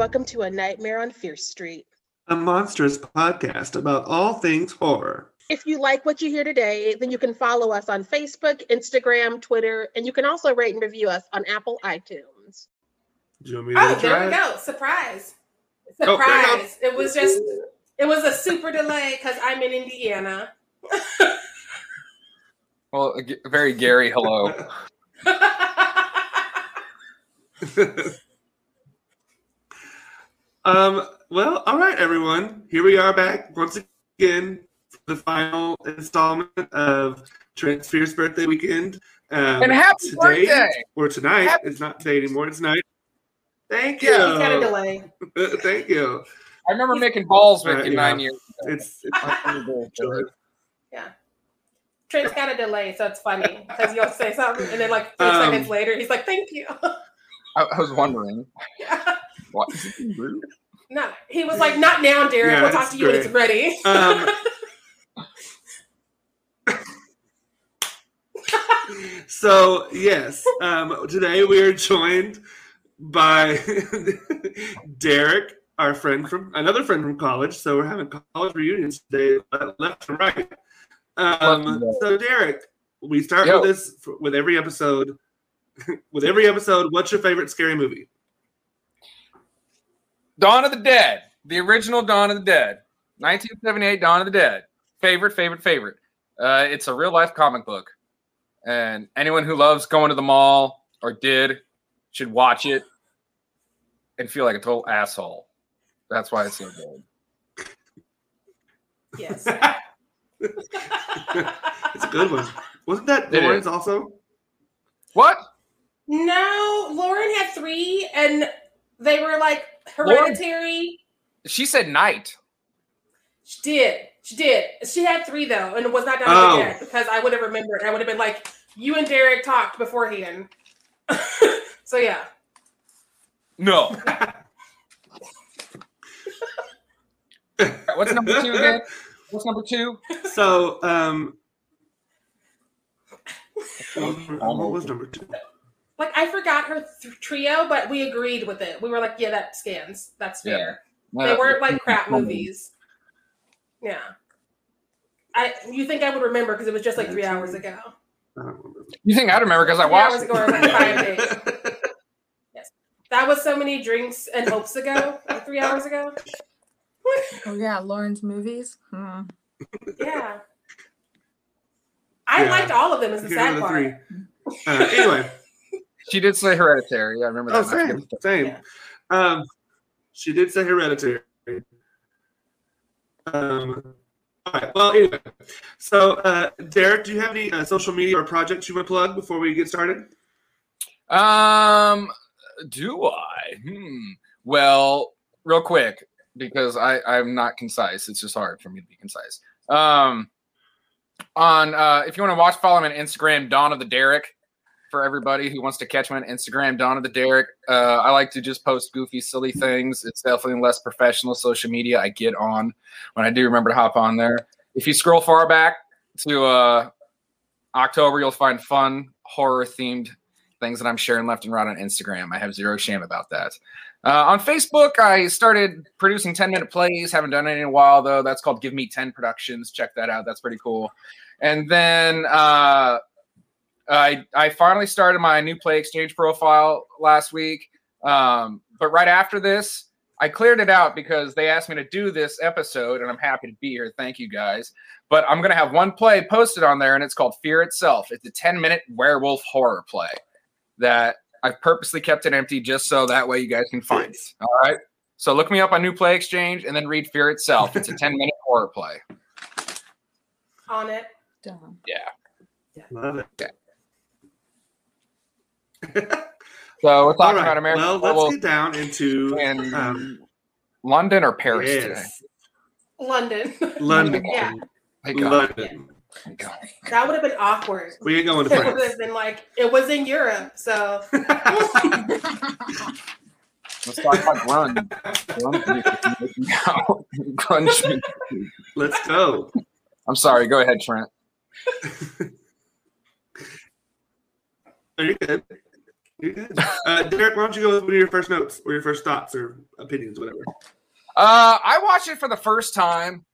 and welcome to A Nightmare on Fierce Street, a monstrous podcast about all things horror. If you like what you hear today, then you can follow us on Facebook, Instagram, Twitter, and you can also rate and review us on Apple iTunes. Do you want me to oh, there we go. Surprise. Oh, Surprise. Oh, it was just, it was a super delay because I'm in Indiana. well, very Gary, hello. um, well, all right, everyone. Here we are back once again for the final installment of Trent's Fierce Birthday Weekend. Um, and happy today, birthday! Or tonight. Happy- it's not today anymore. It's tonight. Thank you. Yeah, got a delay. Thank you. I remember making balls with uh, you yeah. nine years ago. It's, it's yeah. Trent's got a delay, so it's funny because you'll say something, and then like three um, seconds later, he's like, "Thank you." I, I was wondering. Yeah. What? No, he was like, "Not now, Derek. Yeah, we'll talk to you great. when it's ready." Um, so yes, um, today we are joined by Derek, our friend from another friend from college. So we're having college reunions today, left and right. Um, so Derek, we start Yo. with this with every episode. with every episode, what's your favorite scary movie? Dawn of the Dead, the original Dawn of the Dead, 1978 Dawn of the Dead. Favorite, favorite, favorite. Uh, it's a real life comic book, and anyone who loves going to the mall or did should watch it and feel like a total asshole. That's why it's so good. Yes. it's a good one. Wasn't that Lauren's also? What? No, Lauren had three, and they were like hereditary. Lauren, she said night. She did. She did. She had three though, and it was not done oh. again because I would have remembered. I would have been like, "You and Derek talked beforehand." so yeah. No. What's number two again? What's number two? So, um, what was number two? Like I forgot her th- trio, but we agreed with it. We were like, yeah, that scans. That's fair. Yeah. They weren't like crap movies. Yeah. I you think I would remember because it was just like three hours ago. You think I'd remember because I watched hours ago, like five days. yes, that was so many drinks and hopes ago, like three hours ago. oh yeah, Lauren's movies. Hmm. Yeah. I yeah. liked all of them. As the sad part. Uh, anyway, she did say hereditary. Yeah, I remember that. Oh, same, same. Yeah. Um, she did say hereditary. Um, all right. Well, anyway, so uh, Derek, do you have any uh, social media or projects you want to plug before we get started? Um, do I? Hmm. Well, real quick, because I I'm not concise. It's just hard for me to be concise. Um, on uh, if you want to watch, follow me on Instagram, Dawn of the Derek. For everybody who wants to catch me on Instagram, Dawn of the Derek. Uh, I like to just post goofy, silly things. It's definitely less professional social media I get on when I do remember to hop on there. If you scroll far back to uh, October, you'll find fun horror themed things that I'm sharing left and right on Instagram. I have zero shame about that. Uh, on Facebook, I started producing 10 minute plays. Haven't done it in a while, though. That's called Give Me 10 Productions. Check that out. That's pretty cool. And then uh, I, I finally started my new play exchange profile last week. Um, but right after this, I cleared it out because they asked me to do this episode, and I'm happy to be here. Thank you guys. But I'm going to have one play posted on there, and it's called Fear Itself. It's a 10 minute werewolf horror play that I've purposely kept it empty just so that way you guys can find it. All right. So look me up on New Play Exchange and then read Fear Itself. It's a 10 minute horror play. On it. Dumb. Yeah. yeah. Love it. Yeah. So we're talking right. about American. Well, let's get down into in um, London or Paris yes. today. London. London. yeah. London. That would have been awkward. We ain't going to France. It would have been like it was in Europe, so. Let's talk about grunge. grunge. Let's go. I'm sorry. Go ahead, Trent. Are you good? Uh, Derek, why don't you go with one of your first notes or your first thoughts or opinions, whatever? Uh, I watched it for the first time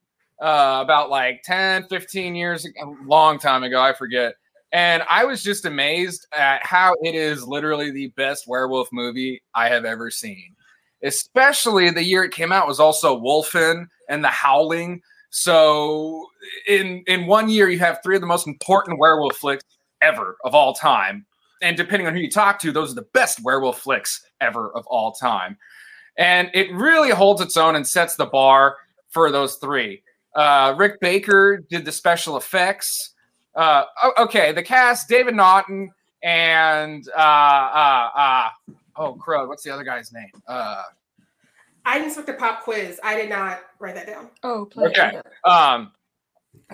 uh, about like 10, 15 years, a long time ago, I forget. And I was just amazed at how it is literally the best werewolf movie I have ever seen. Especially the year it came out was also Wolfen and The Howling. So in in one year you have three of the most important werewolf flicks ever of all time. And depending on who you talk to, those are the best werewolf flicks ever of all time. And it really holds its own and sets the bar for those three. Uh, Rick Baker did the special effects. Uh, okay, the cast: David Naughton and uh, uh, uh, oh, crow. What's the other guy's name? Uh, I didn't expect a pop quiz. I did not write that down. Oh, please. okay. Um,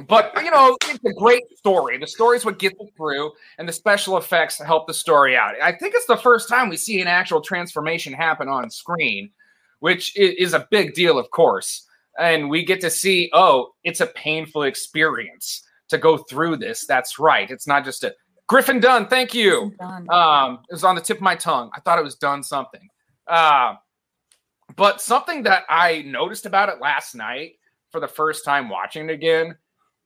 but you know, it's a great story. The story is what gets it through, and the special effects help the story out. I think it's the first time we see an actual transformation happen on screen, which is a big deal, of course. And we get to see, oh, it's a painful experience to go through this. That's right. It's not just a Griffin Dunne. Thank you. Um, it was on the tip of my tongue. I thought it was done something. Uh, but something that I noticed about it last night for the first time watching it again,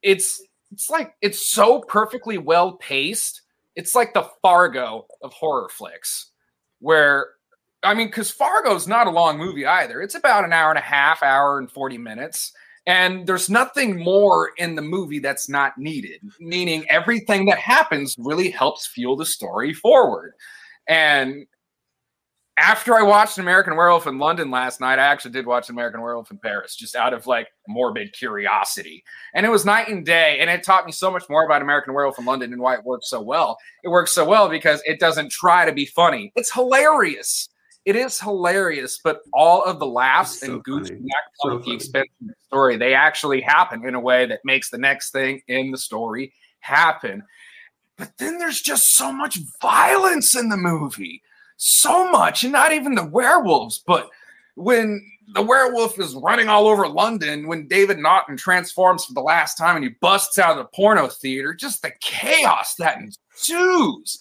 it's it's like it's so perfectly well paced. It's like the Fargo of horror flicks, where I mean, because Fargo's not a long movie either. It's about an hour and a half, hour and 40 minutes. And there's nothing more in the movie that's not needed, meaning everything that happens really helps fuel the story forward. And after I watched American Werewolf in London last night, I actually did watch American Werewolf in Paris just out of like morbid curiosity. And it was night and day. And it taught me so much more about American Werewolf in London and why it works so well. It works so well because it doesn't try to be funny, it's hilarious. It is hilarious, but all of the laughs so and goofs so at the expense of the story, they actually happen in a way that makes the next thing in the story happen. But then there's just so much violence in the movie so much, and not even the werewolves, but when the werewolf is running all over London, when David Naughton transforms for the last time and he busts out of the porno theater, just the chaos that ensues.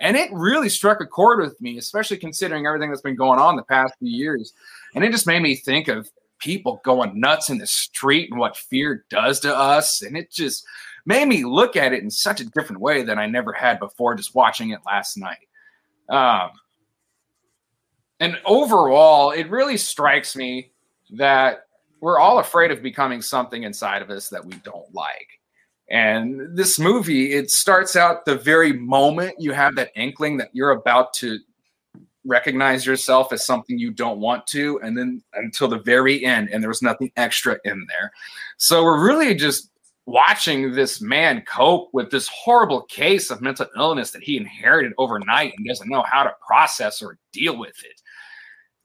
And it really struck a chord with me, especially considering everything that's been going on the past few years. And it just made me think of people going nuts in the street and what fear does to us. And it just made me look at it in such a different way than I never had before just watching it last night. Um, and overall, it really strikes me that we're all afraid of becoming something inside of us that we don't like. And this movie, it starts out the very moment you have that inkling that you're about to recognize yourself as something you don't want to, and then until the very end, and there was nothing extra in there. So we're really just watching this man cope with this horrible case of mental illness that he inherited overnight and doesn't know how to process or deal with it.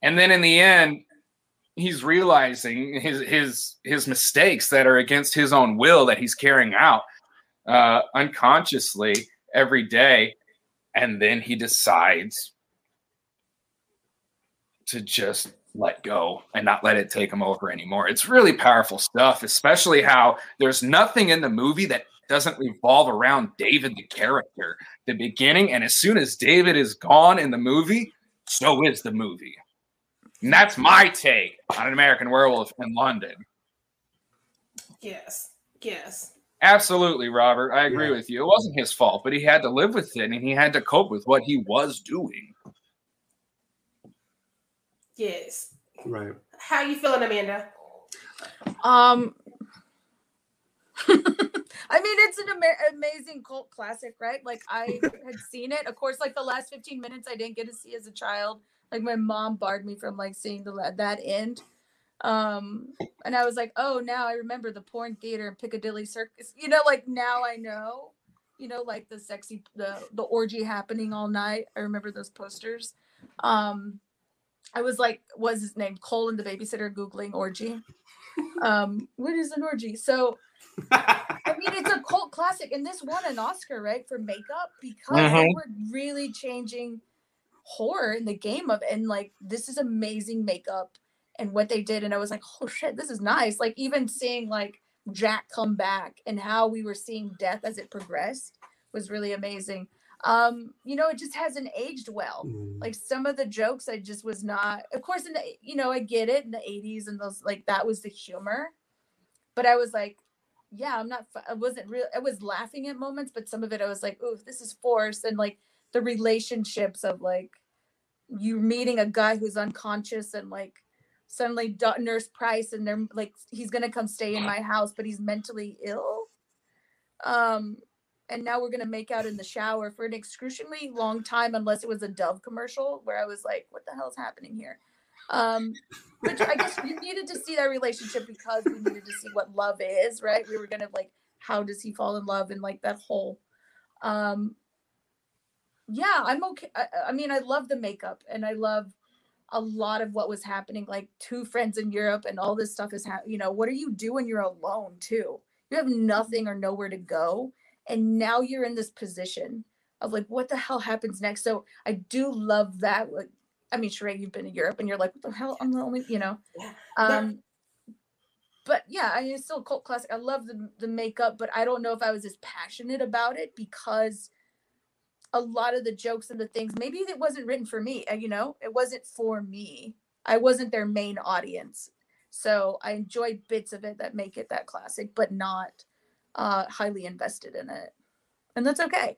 And then in the end, he's realizing his his his mistakes that are against his own will that he's carrying out uh, unconsciously every day, and then he decides to just let go and not let it take him over anymore. It's really powerful stuff, especially how there's nothing in the movie that doesn't revolve around David the character. The beginning, and as soon as David is gone in the movie, so is the movie. And that's my take on an American Werewolf in London. Yes. Yes. Absolutely, Robert. I agree yeah. with you. It wasn't his fault, but he had to live with it and he had to cope with what he was doing. Yes. Right. How you feeling, Amanda? Um I mean, it's an ama- amazing cult classic, right? Like I had seen it. Of course, like the last 15 minutes I didn't get to see as a child like my mom barred me from like seeing the that end. Um and i was like oh now i remember the porn theater in piccadilly circus. You know like now i know you know like the sexy the the orgy happening all night. I remember those posters. Um i was like was his name? Cole and the babysitter googling orgy. Um what is an orgy? So i mean it's a cult classic and this won an oscar right for makeup because mm-hmm. we're really changing horror in the game of and like this is amazing makeup and what they did and i was like oh shit this is nice like even seeing like jack come back and how we were seeing death as it progressed was really amazing um, you know, it just hasn't aged well. Mm. Like some of the jokes, I just was not. Of course, in the you know, I get it in the '80s and those like that was the humor, but I was like, yeah, I'm not. I wasn't real. I was laughing at moments, but some of it I was like, ooh, this is forced, and like the relationships of like you meeting a guy who's unconscious and like suddenly nurse price and they're like he's gonna come stay in my house but he's mentally ill. Um and now we're gonna make out in the shower for an excruciatingly long time unless it was a dove commercial where i was like what the hell is happening here? Um which i guess you needed to see that relationship because we needed to see what love is right? We were gonna like how does he fall in love and like that whole um yeah i'm okay I, I mean i love the makeup and i love a lot of what was happening like two friends in europe and all this stuff is happening you know what are you doing? You're alone too. You have nothing or nowhere to go and now you're in this position of like what the hell happens next? So i do love that like i mean Sharai, you've been in europe and you're like what the hell? I'm the only you know. Um but yeah i mean it's still a cult classic. I love the, the makeup but i don't know if i was as passionate about it because a lot of the jokes and the things. Maybe it wasn't written for me uh, you know it wasn't for me. I wasn't their main audience. So i enjoyed bits of it that make it that classic but not uh highly invested in it. And that's okay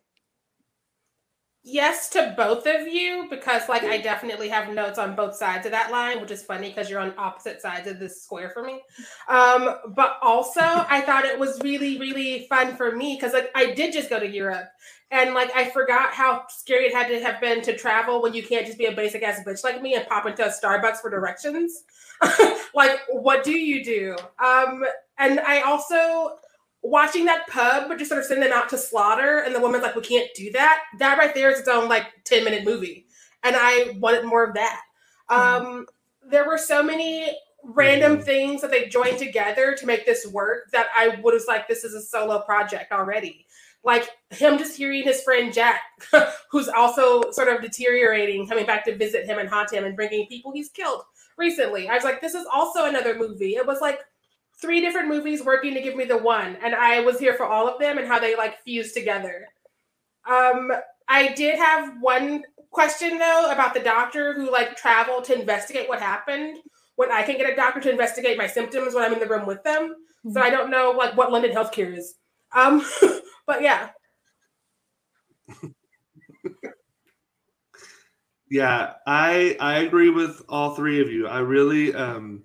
yes to both of you because like I definitely have notes on both sides of that line, which is funny because you're on opposite sides of this square for me. Um, but also I thought it was really, really fun for me because like I did just go to Europe and like I forgot how scary it had to have been to travel when you can't just be a basic ass bitch like me and pop into a Starbucks for directions. like, what do you do? Um, and I also watching that pub, but just sort of sending them out to slaughter, and the woman's like, "We can't do that." That right there is its own like ten minute movie, and I wanted more of that. Um, there were so many random things that they joined together to make this work that I was like, "This is a solo project already." Like him just hearing his friend Jack, who's also sort of deteriorating, coming back to visit him and haunt him, and bringing people he's killed recently. I was like, "This is also another movie." It was like three different movies working to give me the one and i was here for all of them and how they like fused together. Um i did have one question though about the doctor who like traveled to investigate what happened when i can get a doctor to investigate my symptoms when i'm in the room with them. So i don't know like what london healthcare is. Um but yeah. Yeah, I I agree with all three of you. I really um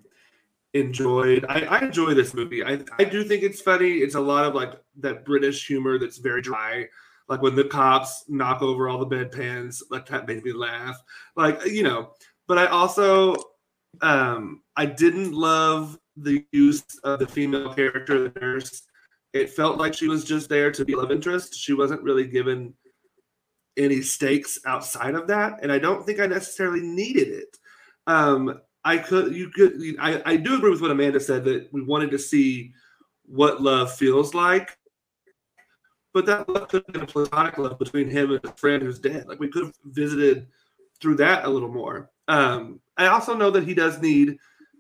enjoyed I, I enjoy this movie. I I do think it's funny. It's a lot of like that British humor that's very dry. Like when the cops knock over all the bedpans, like that made me laugh. Like you know, but I also um I didn't love the use of the female character, the nurse. It felt like she was just there to be love interest. She wasn't really given any stakes outside of that, and I don't think I necessarily needed it. Um, I could, you could, I, I do agree with what Amanda said that we wanted to see what love feels like, but that love could have been a platonic love between him and a friend who's dead. Like we could have visited through that a little more. Um, I also know that he does need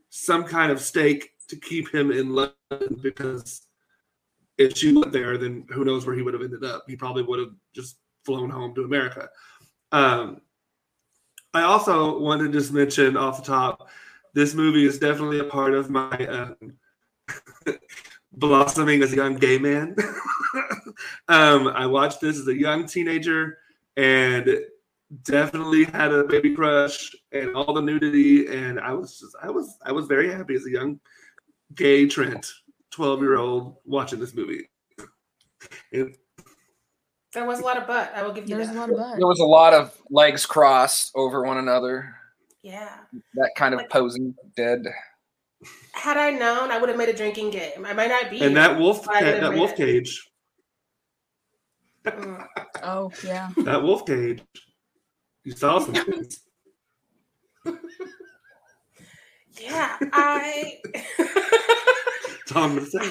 some kind of stake to keep him in London because if she went there, then who knows where he would have ended up. He probably would have just flown home to America. Um, I also want to just mention off the top, this movie is definitely a part of my um, blossoming as a young gay man. um, I watched this as a young teenager and definitely had a baby crush and all the nudity, and I was just I was I was very happy as a young gay Trent, twelve year old watching this movie. there was a lot of butt i will give you there's a lot of butt There was a lot of legs crossed over one another. yeah That kind of Like- posing dead. had i known i would have made a drinking game i might not be and that wolf I that, wolf read cage Mm. oh yeah that wolf cage. You saw some things. yeah i That's all I'm gonna say.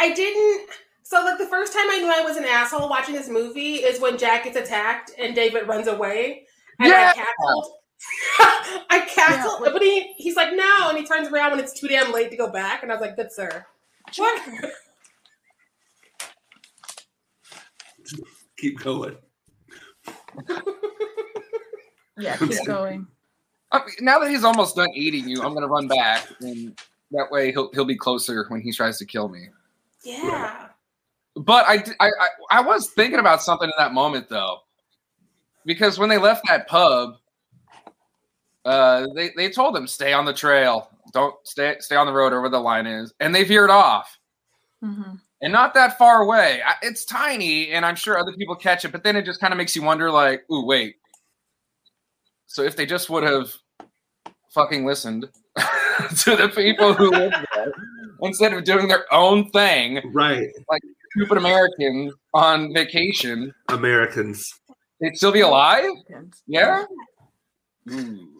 I didn't. So, like, the first time I knew I was an asshole watching this movie is when Jack gets attacked and David runs away. And Yeah. I cackled. I cackled. Yeah. but he, he's like, no. And he turns around when it's too damn late to go back. And I was like, good sir. What? Keep going. Yeah, keep going. I mean, now that he's almost done eating you, I'm gonna run back, and that way he'll he'll be closer when he tries to kill me. Yeah. But I, I, I, I was thinking about something in that moment though, because when they left that pub, uh, they they told them stay on the trail, don't stay stay on the road or where the line is, and they veered off, Mhm. and not that far away. I, it's tiny, and I'm sure other people catch it, but then it just kind of makes you wonder, like, ooh, wait. So if they just would have fucking listened to the people who live there instead of doing their own thing, Right. Stupid Americans on vacation, Americans. they'd still be alive? Depends. Yeah. Ooh.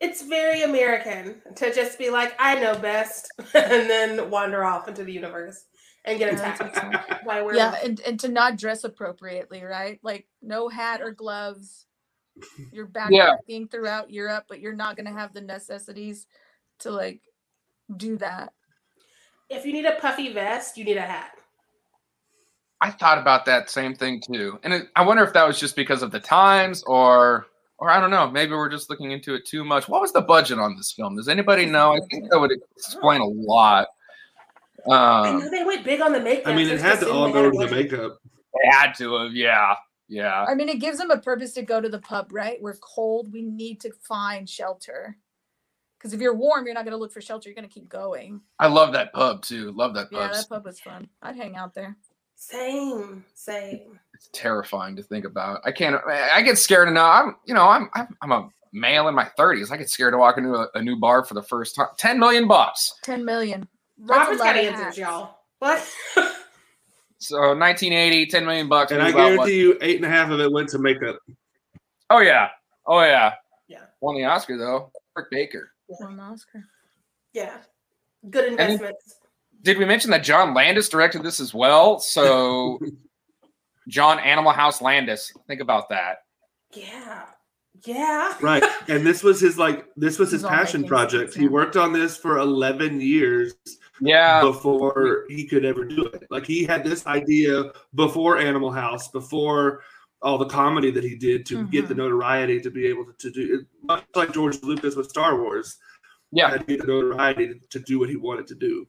It's very American to just be like, I know best, and then wander off into the universe and get Yeah, that's attacked by werewolves. Yeah, and, and to not dress appropriately, right? Like no hat or gloves. You're Yeah. backpacking throughout Europe, but you're not gonna have the necessities to like do that. If you need a puffy vest, you need a hat. I thought about that same thing too, and it, I wonder if that was just because of the times, or, or I don't know. Maybe we're just looking into it too much. What was the budget on this film? Does anybody know? I think that would explain a lot. I know Um, they went big on the makeup. I mean, it had to all go to the makeup. they had to have, yeah, yeah. I mean, it gives them a purpose to go to the pub, right? We're cold. We need to find shelter. Because if you're warm, you're not gonna look for shelter. You're gonna keep going. I love that pub too. Love that Yeah, pub. that pub was fun. I'd hang out there. Same, same. it's terrifying to think about. I can't. I get scared enough. I'm, you know, I'm, I'm, I'm a male in my 30s. I get scared to walk into a, a new bar for the first time. Ten million bucks. Ten million. That's a Robert's lot got answers, hats. y'all. What? So 1980, 10 million bucks. And I about what- guarantee you, eight and a half of it went to makeup. Oh yeah. Oh yeah. Yeah. Won the Oscar though. Rick Baker. Won the Oscar. yeah. Good then- investments. Did we mention that John Landis directed this as well? So John Animal House Landis. Think about that. Yeah. Yeah. Right. And this was his like this was his This passion project. He worked on this for 11 years Yeah. before he could ever do it. Like he had this idea before Animal House, before all the comedy that he did to get the Mhm. notoriety to be able to, to do it. Much like George Lucas with Star Wars. Yeah. Had to get the notoriety to do what he wanted to do.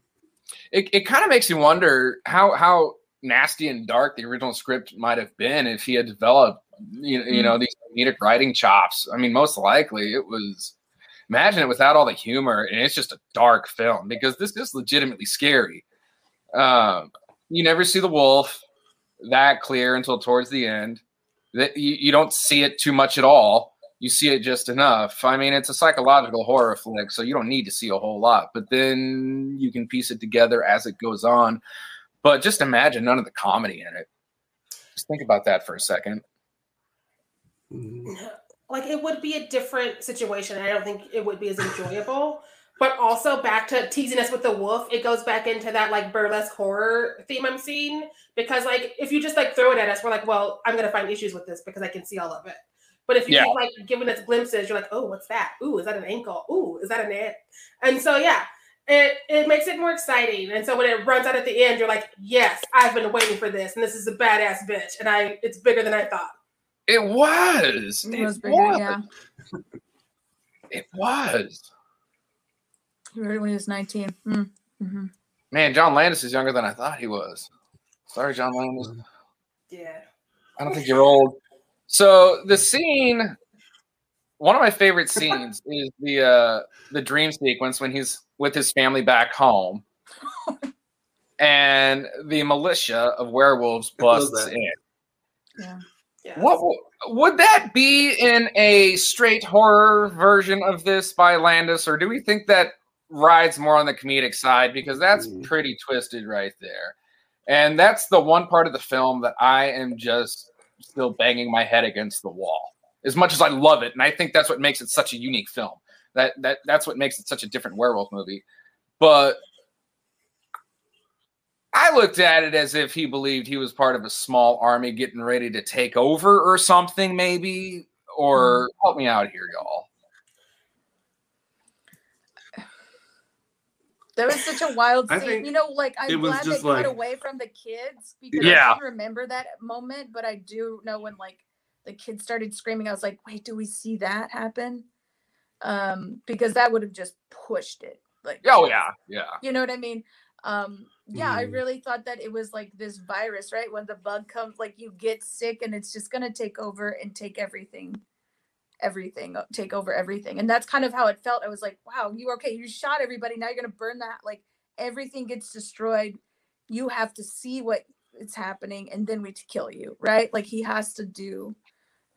It, it kind of makes you wonder how how nasty and dark the original script might have been if he had developed you, you know these comedic writing chops. I mean, most likely it was. Imagine it without all the humor, and it's just a dark film because this is legitimately scary. Um, you never see the wolf that clear until towards the end. That you, you don't see it too much at all. You see it just enough. I mean, it's a psychological horror flick, so you don't need to see a whole lot. But then you can piece it together as it goes on. But just imagine none of the comedy in it. Just think about that for a second. Mhm. like it would be a different situation. I don't think it would be as enjoyable. But also back to teasing us with the wolf, it goes back into that like burlesque horror theme I'm seeing. Because like if you just like throw it at us, we're like, well, I'm gonna find issues with this because I can see all of it. But if you Yeah. keep like giving us glimpses, you're like, oh, what's that? Ooh, is that an ankle? Ooh, is that an ant? And so yeah, it it makes it more exciting. And so when it runs out at the end, you're like, yes, I've been waiting for this, and this is a badass bitch, and I it's bigger than I thought. It was. It It was bigger, was. yeah. It was. He wrote it when he was 19. Mm. hmm Man, John Landis is younger than I thought he was. Sorry, John Landis. Yeah. I don't think you're old. So the scene, one of my favorite scenes is the uh the dream sequence when he's with his family back home, and the militia of werewolves I busts in. Yeah. Yeah. What would that be in a straight horror version of this by Landis, or do we think that rides more on the comedic side because that's Mhm. pretty twisted right there? And that's the one part of the film that I am just still banging my head against the wall. As much as I love it, and I think that's what makes it such a unique film. That that that's what makes it such a different werewolf movie. But I looked at it as if he believed he was part of a small army getting ready to take over or something, maybe. Or hmm. help me out here, y'all. That was such a wild I scene. think You know, like I'm was glad they just cut like- away from the kids because Yeah. I didn't remember that moment, but I do know when like the kids started screaming, I was like, wait, do we see that happen? Um, because that would have just pushed it. Like, Oh yeah, yeah. you know what I mean? Um, yeah, I Mhm. really thought that it was like this virus, right? When the bug comes, like you get sick and it's just gonna take over and take everything, everything, uh, take over everything. And that's kind of how it felt. I was like, wow, you okay? You shot everybody. Now you're gonna burn that. Like everything gets destroyed. You have to see what it's happening and then we t- kill you, right? Like he has to do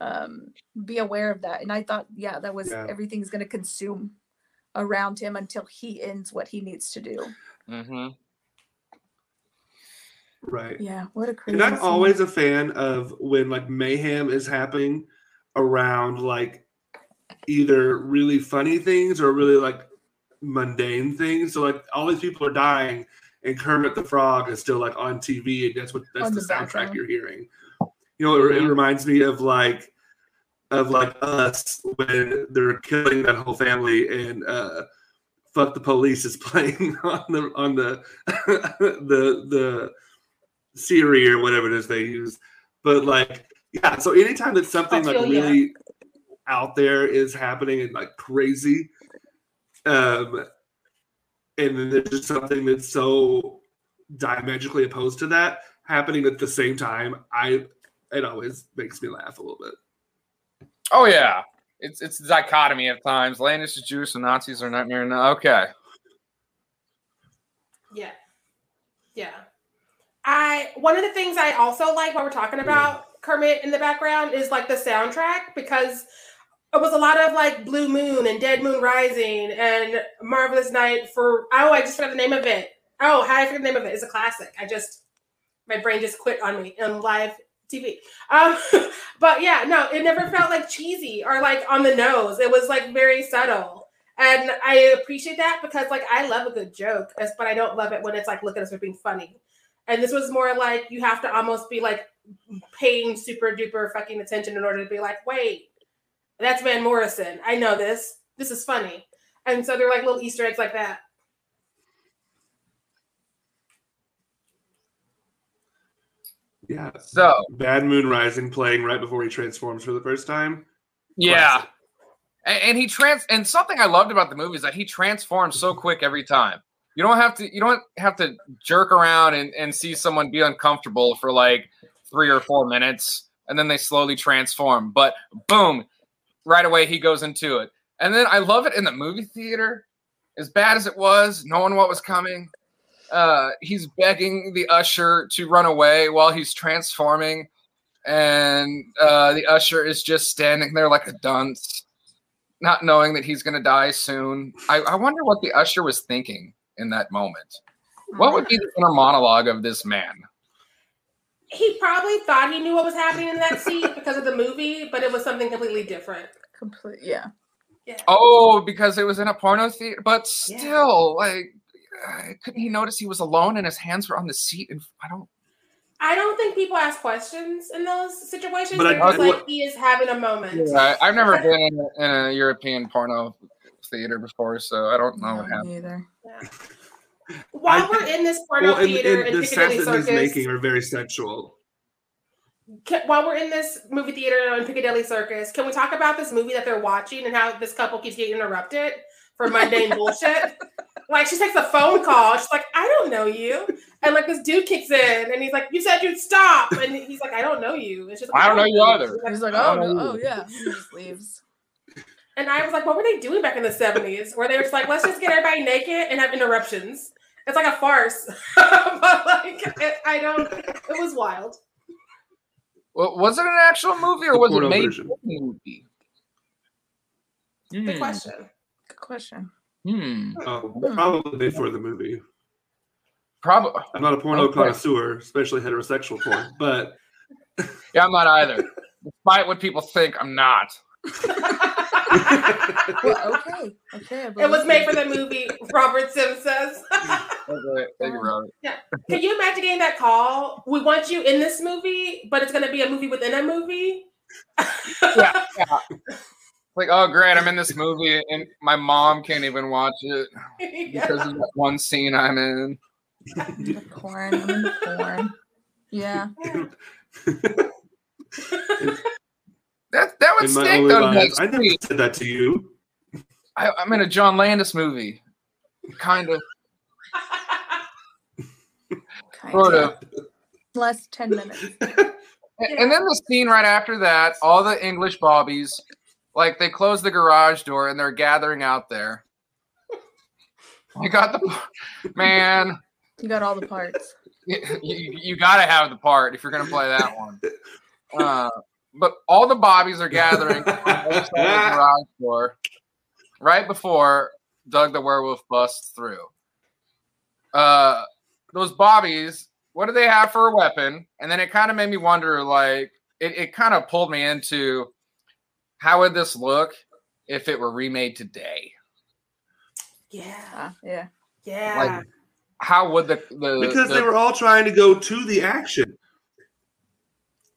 um be aware of that. And I thought, yeah, that was Yeah. everything's gonna consume around him until he ends what he needs to do. hmm Right. Yeah, what a crazy. And I'm scene. always a fan of when like mayhem is happening around like either really funny things or really like mundane things. So like all these people are dying and Kermit the Frog is still like on TV and that's what that's the, the soundtrack background. you're hearing. You know, it, it Mhm. reminds me of like of like us when they're killing that whole family and uh fuck the police is playing on the on the the the Siri or whatever it is they use. But like, yeah, so anytime that something like Ophelia. really out there is happening and like crazy, um, and then there's just something that's so diametrically opposed to that happening at the same time, I it always makes me laugh a little bit. Oh yeah. It's it's a dichotomy of times. Landis is Jewish and Nazis are not near enough. Okay. Yeah. Yeah. I one of the things I also like what we're talking about Kermit in the background is like the soundtrack because it was a lot of like Blue Moon and Dead Moon Rising and Marvelous Night for oh I just forgot the name of it. Oh, how I forget the name of it. It's a classic. I just my brain just quit on me on live TV. Um, but yeah, no, it never felt like cheesy or like on the nose. It was like very subtle. And I appreciate that because like I love a good joke, but I don't love it when it's like look at us for being funny. And this was more like you have to almost be like paying super duper fucking attention in order to be like, wait, that's Van Morrison. I know this. This is funny. And so they're like little Easter eggs like that. Yeah. So Bad Moon Rising playing right before he transforms for the first time. yeah. Classic. And, and he trans and something I loved about the movie is that he transforms so quick every time. You don't have to you don't have to jerk around and, and see someone be uncomfortable for like three or four minutes and then they slowly transform. But boom, right away he goes into it. And then I love it in the movie theater. As bad as it was, knowing what was coming, uh, he's begging the usher to run away while he's transforming, and uh, the usher is just standing there like a dunce, not knowing that he's going to die soon. I, I wonder what the usher was thinking in that moment. What would be the inner monologue of this man? He probably thought he knew what was happening in that seat because of the movie, but it was something completely different. complete. Yeah, Yeah. Oh, because it was in a porno theater, but Yeah. still, like, uh, couldn't he notice he was alone and his hands were on the seat? And I don't. I don't think people ask questions in those situations. But I- They're I- like he is having a moment. I, I've never been in a, in a European porno theater before, so I don't know what happened. either. Yeah. While I we're in this porno Well, and, theater and in the Piccadilly that he's Circus, making are very sexual. can, while we're in this movie theater in Piccadilly Circus, can we talk about this movie that they're watching and how this couple keeps getting interrupted for mundane bullshit? Like she takes a phone call, she's like, "I don't know you," and like this dude kicks in and he's like, "You said you'd stop," and he's like, "I don't know you." And she's like, I don't know you either. She's He's like, oh, no, oh yeah, he just leaves. And I was like, what were they doing back in the 70s? Where they were just like, let's just get everybody naked and have interruptions. It's like a farce. but like, it, I don't, it was wild. Well, was it an actual movie or was it porno made version. for the movie? Good Hmm, question. Good question. Hmm. Oh, probably before the movie. Probably. I'm not a porno Okay. connoisseur, especially heterosexual porn, but Yeah, I'm not either. Despite what people think, I'm not. Well, okay, okay. It was made for the movie, Robert Sim says. Okay, Thank you, Robert. Yeah. Can you imagine getting that call? We want you in this movie, but it's going to be a movie within a movie. Yeah, yeah. Like, oh, great, I'm in this movie, and my mom can't even watch it Yeah. because of that one scene I'm in. The porn. I'm in the porn. Yeah. In my sick only on life. I never week. said that to you. I, I'm in a John Landis movie, kind of, Kind sort of. of. Less 10 minutes. And- And then the scene right after that, all the English bobbies, like they close the garage door and they're gathering out there. You got the man. You got all the parts. You, you, you got to have the part if you're going to play that one. Uh, but all the bobbies are gathering on the other side of the garage door right before Doug the werewolf busts through. Uh, those bobbies, what do they have for a weapon? And then it kind of made me wonder, like, it, it kind of pulled me into how would this look if it were remade today? yeah. Ah, yeah. Yeah. Like, how would the the because the- they were all trying to go to the action.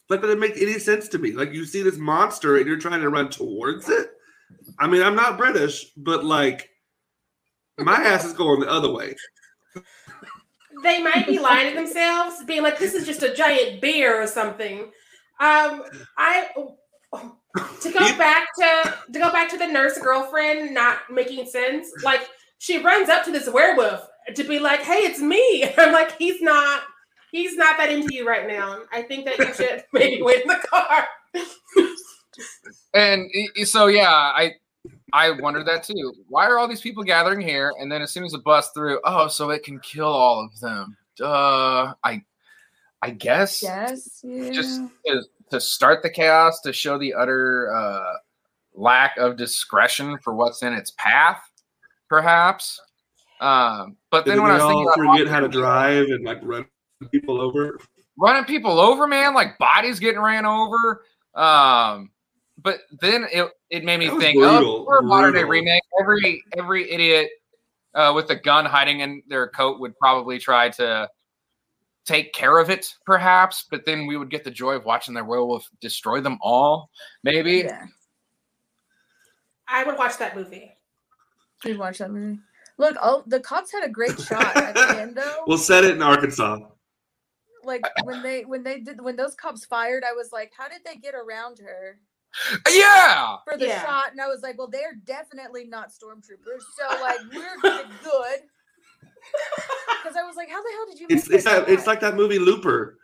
Like that didn't make any sense to me. Like you see this monster and you're trying to run towards it. I mean, I'm not British, but like my ass is going the other way. they might be lying to themselves, being like, "This is just a giant bear or something." Um, I to go back to to go back to the nurse girlfriend not making sense. Like she runs up to this werewolf to be like, "Hey, it's me." I'm like, he's not. He's not that into you right now. I think that you should maybe wait in the car. And i- i- so yeah, I I wondered that too. Why are all these people gathering here? And then as soon as the bus through, oh, so it can kill all of them. Duh. I I guess Yes. Yeah. just to, to start the chaos to show the utter uh, lack of discretion for what's in its path, perhaps. Um, but Did then when I was thinking about forget how to drive and like run people over? running people over, man, like bodies getting ran over. Um, but then it, it made me think, brutal, oh, for a modern day remake, every every idiot uh, with a gun hiding in their coat would probably try to take care of it, perhaps. But then we would get the joy of watching their werewolf destroy them all. Maybe. Yeah. I would watch that movie. We watch that movie. Look, oh, the cops had a great shot at the end, though. We'll set it in Arkansas. Like when they when they did when those cops fired, I was like, how did they get around her Yeah. for the Yeah. shot? And I was like, well, they're definitely not stormtroopers, so like we're good. Because I was like, how the hell did you? It's it's that it's like that movie Looper.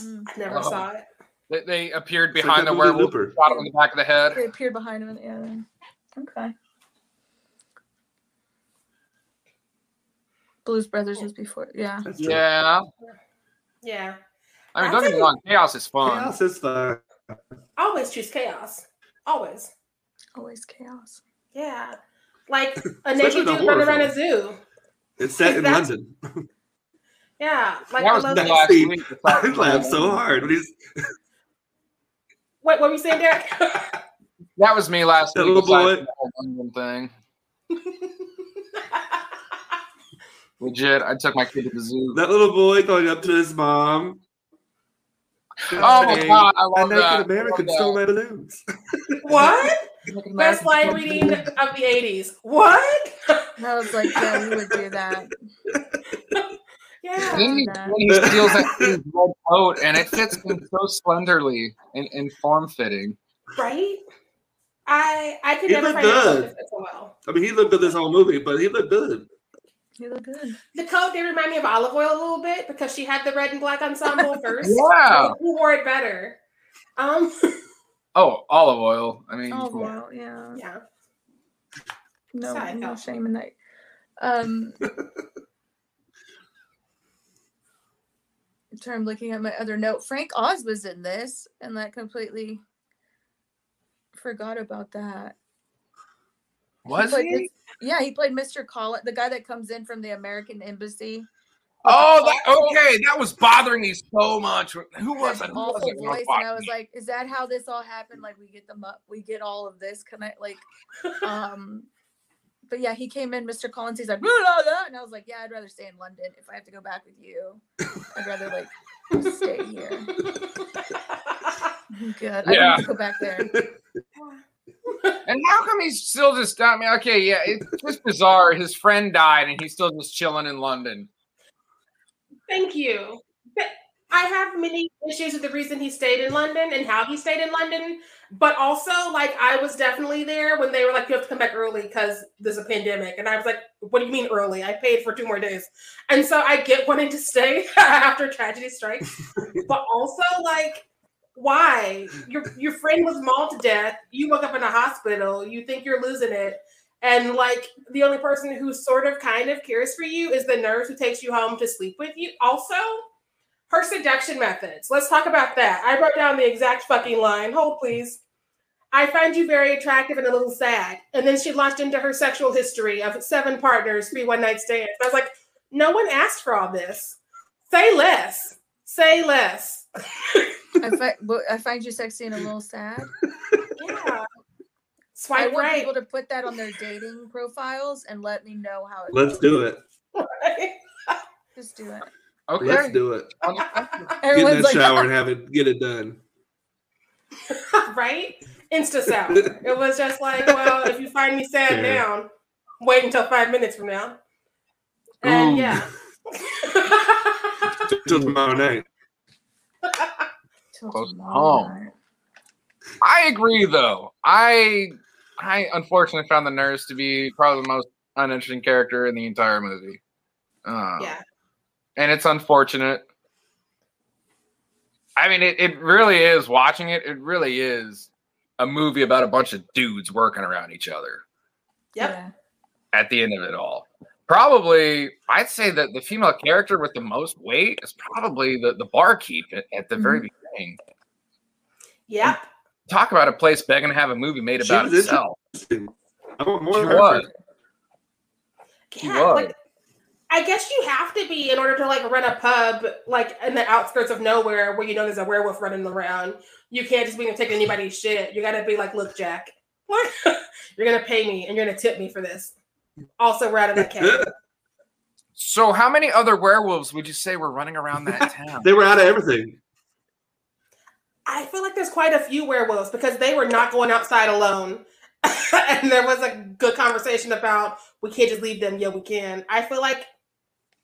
Mm. Never Oh. saw it. They, they appeared It's like behind the movie werewolf, Looper. shot him in the back of the head. They appeared behind him. Yeah. Okay. Blues Brothers was before. Yeah. Yeah. Yeah. I mean, don't get me wrong, chaos is fun. Chaos is fun. Always choose chaos. Always. Always chaos. Yeah. Like a Especially naked dude horror running around a zoo. It's set in London. Yeah. Like I love the that. last See. I laughed so hard when What, what were you saying, Derek? That was me last That week. little boy. the whole London thing. Legit, I took my kid to the zoo. that little boy going up to his mom. Oh my god, I A love naked that. American I stole love my balloons. what? Best line reading of the 80s. What? I was like, yeah, we would do that. yeah. Then he, that. when he steals that red coat, and it fits him so slenderly and, and form fitting. Right? I I could He never looked find good. so well. I mean, he looked good this whole movie, but he looked good. You look good. The coat did remind me of Olive Oyl a little bit because she had the red and black ensemble first. Yeah. Who wore it better? Um, Oh, Olive Oyl. I mean, Oh well, yeah. yeah. No, Side no shame in that. Um, so I'm looking at my other note. Frank Oz was in this, and that completely forgot about that. Was played he? Yeah, he played Mr. Collins, the guy that comes in from the American Embassy. Oh, that, okay. That was bothering me so much. Who was it? Who was it? voice, and I was like, "Is that how this all happened? Like, we get them up, we get all of this? Can I like?" um But yeah, he came in, Mr. Collins. He's like, blah, blah, blah," and I was like, "Yeah, I'd rather stay in London. If I have to go back with you, I'd rather like stay here." Good. I Yeah. need to go back there. And how come he's still just? I mean, okay, yeah, it's just bizarre. His friend died, and he's still just chilling in London. Thank you. I have many issues with the reason he stayed in London and how he stayed in London. But also, like, I was definitely there when they were like, you have to come back early because there's a pandemic. And I was like, what do you mean early? I paid for two more days. And so I get wanting to stay after tragedy strikes. but also, like, why? Your your friend was mauled to death. You woke up in a hospital. You think you're losing it. And like the only person who sort of kind of cares for you is the nurse who takes you home to sleep with you. Also, her seduction methods. Let's talk about that. I wrote down the exact fucking line. Hold, please. I find you very attractive and a little sad. And then she launched into her sexual history of seven partners, three one night stands. I was like, no one asked for all this. Say less. Say less. I, find, I find you sexy and a little sad. Yeah. Swipe I Swipe want right. people to put that on their dating profiles and let me know how it Let's goes. do it. Just do it. Okay. Let's do it. Get in Everyone's that like, shower and have it get it done. right? Insta sour. It was just like, well, if you find me sad Yeah. now, wait until five minutes from now. And Ooh. yeah. Till tomorrow night. Close to tomorrow home. I agree, though. I I unfortunately found the nurse to be probably the most uninteresting character in the entire movie. Uh, yeah. and it's unfortunate. I mean, it, it really is watching it. It really is a movie about a bunch of dudes working around each other. Yep. Yeah. At the end of it all, probably I'd say that the female character with the most weight is probably the the barkeep at, at the very mm-hmm. beginning. Yep. Talk about a place begging to have a movie made She about was itself. I want more She was. She Yeah, was. like I guess you have to be in order to like run a pub like in the outskirts of nowhere where you know there's a werewolf running around. You can't just be gonna take anybody's shit. You gotta be like, look, Jack, what? you're gonna pay me and you're gonna tip me for this. Also, we're out of that cave. So, how many other werewolves would you say were running around that town? They were out of everything. I feel like there's quite a few werewolves because they were not going outside alone. and there was a good conversation about we can't just leave them. Yeah, we can. I feel like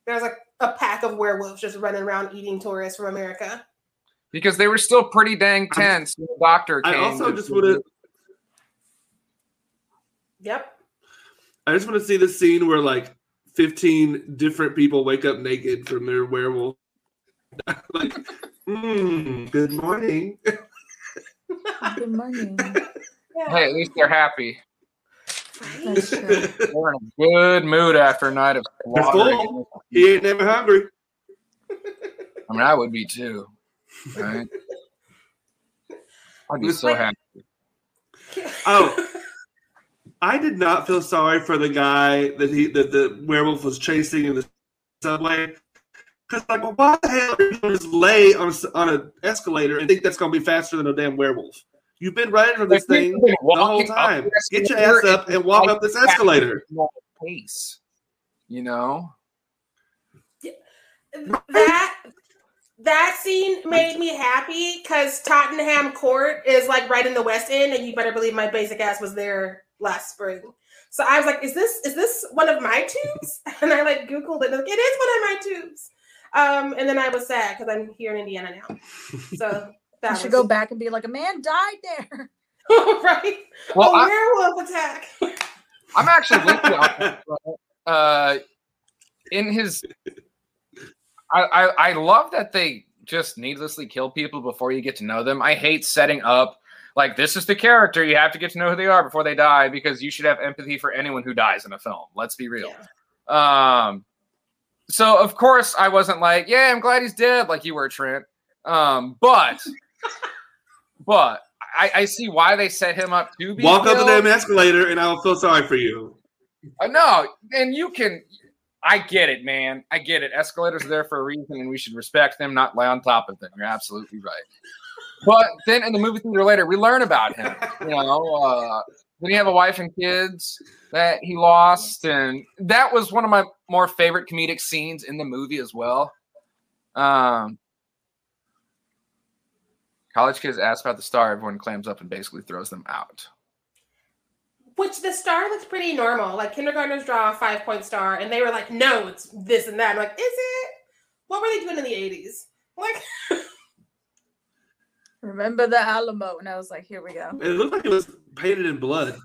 there's like a pack of werewolves just running around eating tourists from America. because they were still pretty dang tense. when The doctor I also just want to. Yep. I just want to see the scene where like 15 different people wake up naked from their werewolf. like, mm, good morning. Good morning. Yeah. Hey, at least they're happy. Right? That's true. They're in a good mood after a night of They're full. he ain't never hungry. I mean, I would be too. Right? I'd be so happy. Oh. I did not feel sorry for the guy that he that the werewolf was chasing in the subway. Because like, well, why the hell are you gonna just lay on a, s- on an escalator and think that's gonna be faster than a damn werewolf? You've been running from this Like, thing the whole time. the Get your ass up and walk up this escalator. Pace. You know? that that scene made me happy because Tottenham Court is like right in the West End, and you better believe my basic ass was there last spring. So I was like, "Is this is this one of my tubes?" And I like Googled it. and Like, it is one of my tubes. Um, and then I was sad because I'm here in Indiana now. So that You was should go back and be like, a man died there. right. Well, a I, werewolf attack. I'm actually with you. uh, in his, I, I I love that they just needlessly kill people before you get to know them. I hate setting up like this is the character you have to get to know who they are before they die because you should have empathy for anyone who dies in a film. Let's be real. Yeah. Um, so of course I wasn't like, yeah, I'm glad he's dead, like you were, Trent. Um, but but I, I see why they set him up to be Walk up the killed. damn escalator and I'll feel sorry for you. Uh, no, and you can. I get it, man. I get it. Escalators are there for a reason, and we should respect them, not lay on top of them. You're absolutely right. But then in the movie theater later, we learn about him. You know, uh, then he have a wife and kids that he lost, and that was one of my more favorite comedic scenes in the movie as well. Um, college kids ask about the star, everyone clams up and basically throws them out. Which the star looks pretty normal. Like kindergartners draw a five point star, and they were like, "No, it's this and that." I'm like, is it? What were they doing in the '80s? Like, Remember the Alamo, and I was like, here we go. It looked like it was painted in blood.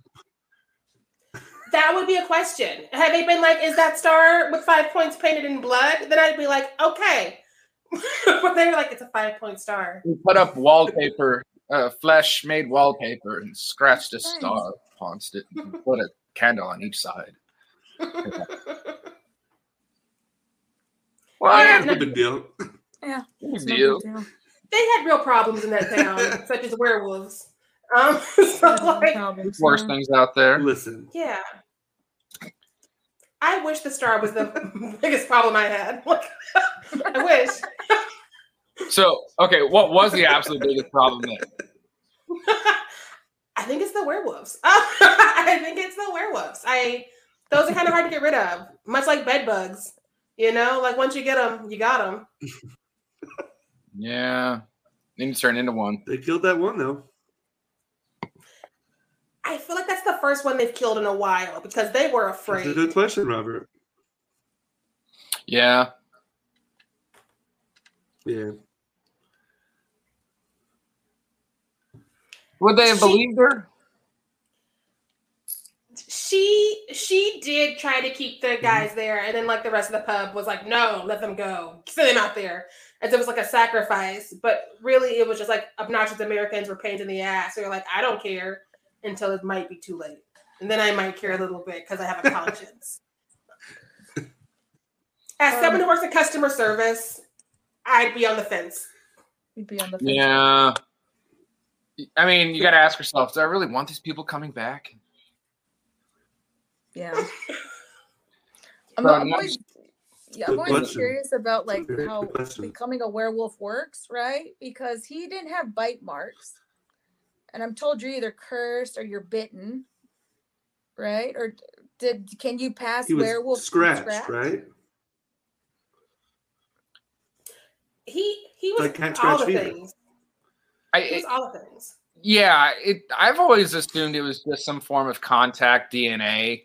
that would be a question. Had they been like, is that star with five points painted in blood? Then I'd be like, okay. but they were like, it's a five point star. We put up wallpaper, uh, flesh made wallpaper, and scratched a star against it. And put a candle on each side. Well, Yeah, yeah, it's no big deal. Yeah. Big it's no deal. they had real problems in that town, such as werewolves. Um, so There's no like, problems, Worst things out there. Listen, yeah. I wish the star was the biggest problem I had. Like, I wish. So, okay, what was the absolute biggest problem then? I think it's the werewolves. I think it's the werewolves. I those are kind of hard to get rid of, much like bed bugs. You know, like once you get them, you got them. Yeah. Need to turn into one. they killed that one though. I feel like that's the first one they've killed in a while because they were afraid. That's a afraid. good question, Robert. Yeah. Yeah. Would they have She- believed her? She she did try to keep the guys there, and then like the rest of the pub was like, no, let them go, send them out there, as it was like a sacrifice. But really, it was just like obnoxious Americans were pains in the ass. They were like, I don't care until it might be too late, and then I might care a little bit because I have a conscience. As Um, someone who works in customer service, I'd be on the fence. You'd be on the fence. Yeah. I mean, you got to ask yourself: Do I really want these people coming back? Yeah. I'm, So I'm always, yeah, I'm always question. curious about like how question. becoming a werewolf works, right? Because he didn't have bite marks, and I'm told you're either cursed or you're bitten, right? Or did can you pass He was werewolf scratched, right? He he was Like cat all scratch the fever. things. I, He was all the things. yeah, it. I've always assumed it was just some form of contact DNA.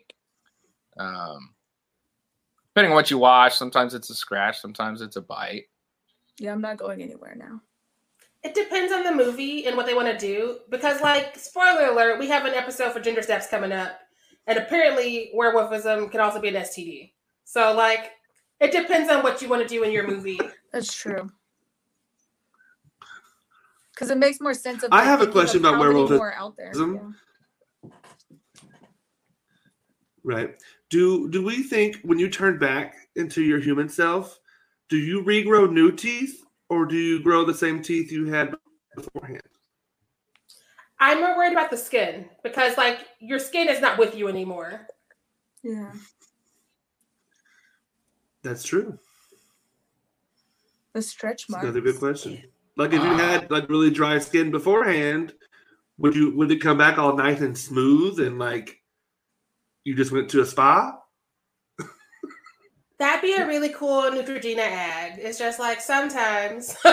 Um, depending on what you watch, sometimes it's a scratch, sometimes it's a bite. Yeah, I'm not going anywhere now. It depends on the movie and what they want to do. Because, like, spoiler alert, we have an episode for Ginger Snaps coming up, and apparently, werewolfism can also be an STD. So, like, it depends on what you want to do in your movie. That's true. Because it makes more sense. Of I have a question about how many werewolf- more out there. Yeah. Right. Do do we think when you turn back into your human self, do you regrow new teeth or do you grow the same teeth you had beforehand? I'm more worried about the skin because, like, your skin is not with you anymore. Yeah. That's true. The stretch That's marks. another good question. Like if you Ah. had like really dry skin beforehand, would you would it come back all nice and smooth and like you just went to a spa? That'd be a really cool Neutrogena ad. It's just like sometimes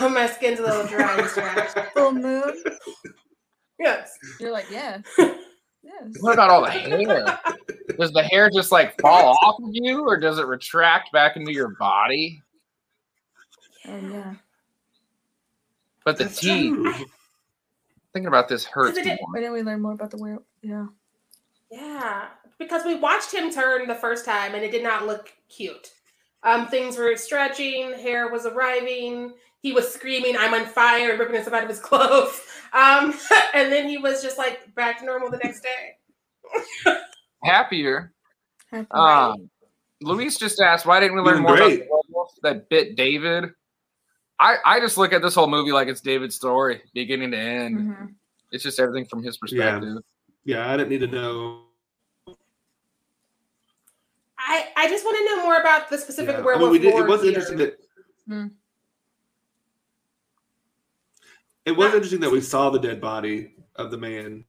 my skin's a little dry and scratched. Full moon. Yes. You're like, yeah. Yes. What about all the hair? Does the hair just like fall off of you, or does it retract back into your body? Oh yeah. But the That's teeth. true. Thinking about this hurts. Is. Why didn't we learn more about the werewolf? Yeah. Yeah, because we watched him turn the first time and it did not look cute. Um, things were stretching, hair was arriving. He was screaming, "I'm on fire!" and ripping himself out of his clothes. Um, and then he was just like back to normal the next day. Happier. Happy Um, Luis just asked, why didn't we learn Doing more about the werewolf that bit David? I, I just look at this whole movie like it's David's story, beginning to end. Mhm. It's just everything from his perspective. Yeah, I didn't need to know. I I just want to know more about the specific Yeah. I mean, we did, it was here. interesting that Hmm. it was interesting that we saw the dead body of the man.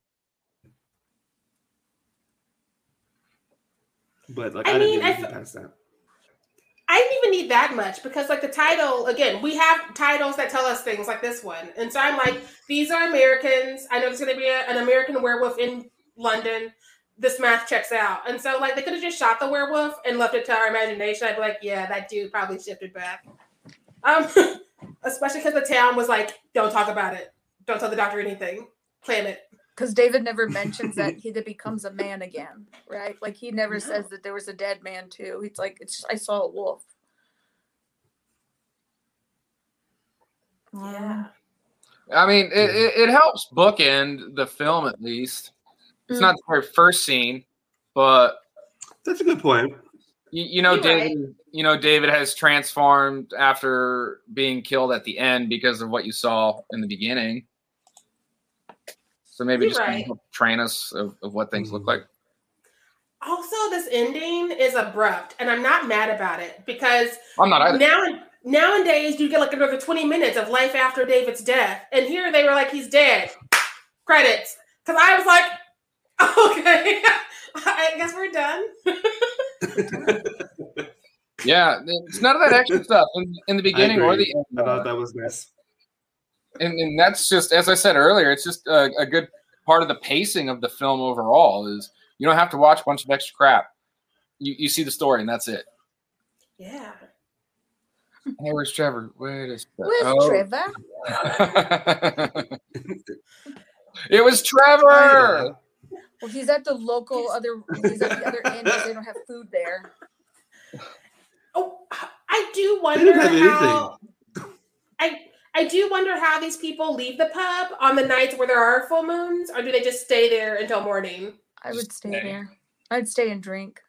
But like I I, didn't mean, even I get f- past that. I didn't even need that much because, like, the title again, we have titles that tell us things like this one. And so I'm like, these are Americans. I know there's going to be a, an American werewolf in London. This math checks out. And so, like, they could have just shot the werewolf and left it to our imagination. I'd be like, yeah, that dude probably shifted back. Um, especially because the town was like, "Don't talk about it. Don't tell the doctor anything. Plan it." Because David never mentions that he that becomes a man again, right? Like he never no. says that there was a dead man too. He's like, it's I saw a wolf. Yeah. I mean, it, it, it helps bookend the film at least. It's mm. not the very first scene, but that's a good point. You, you know, You're David. Right. You know, David has transformed after being killed at the end because of what you saw in the beginning. So maybe You're just right. train us of, of what things look like. Also, this ending is abrupt, and I'm not mad about it because I'm not either. now nowadays you get like another 20 minutes of life after David's death, and here they were like he's dead. Credits, because I was like, okay, I guess we're done. yeah, it's none of that extra stuff in, in the beginning or the end. I thought uh, that was nice. And, and that's just, as I said earlier, it's just a, a good part of the pacing of the film overall. Is you don't have to watch a bunch of extra crap. You, you see the story and that's it. Yeah. Hey, where's Trevor? Wait a second. Where's oh. Trevor? it was Trevor. Well, he's at the local other. He's at the other end because they don't have food there. Oh, I do wonder how. I I do wonder how these people leave the pub on the nights where there are full moons, or do they just stay there until morning? I would stay there. I'd stay and drink.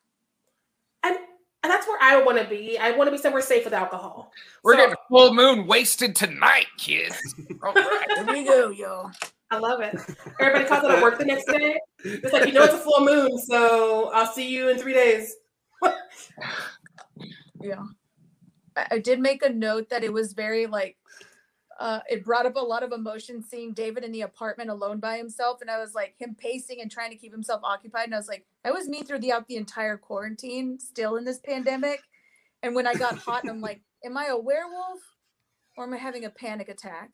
And, and that's where I want to be. I want to be somewhere safe with alcohol. We're so, getting full moon wasted tonight, kids. All right, here we go, yo. I love it. Everybody calls it at work the next day. It's like you know it's a full moon, so I'll see you in three days. yeah, I, I did make a note that it was very like uh, it brought up a lot of emotion seeing David in the apartment alone by himself. And I was like, him pacing and trying to keep himself occupied. And I was like, that was me throughout the entire quarantine, still in this pandemic. And when I got hot, I'm like, am I a werewolf or am I having a panic attack?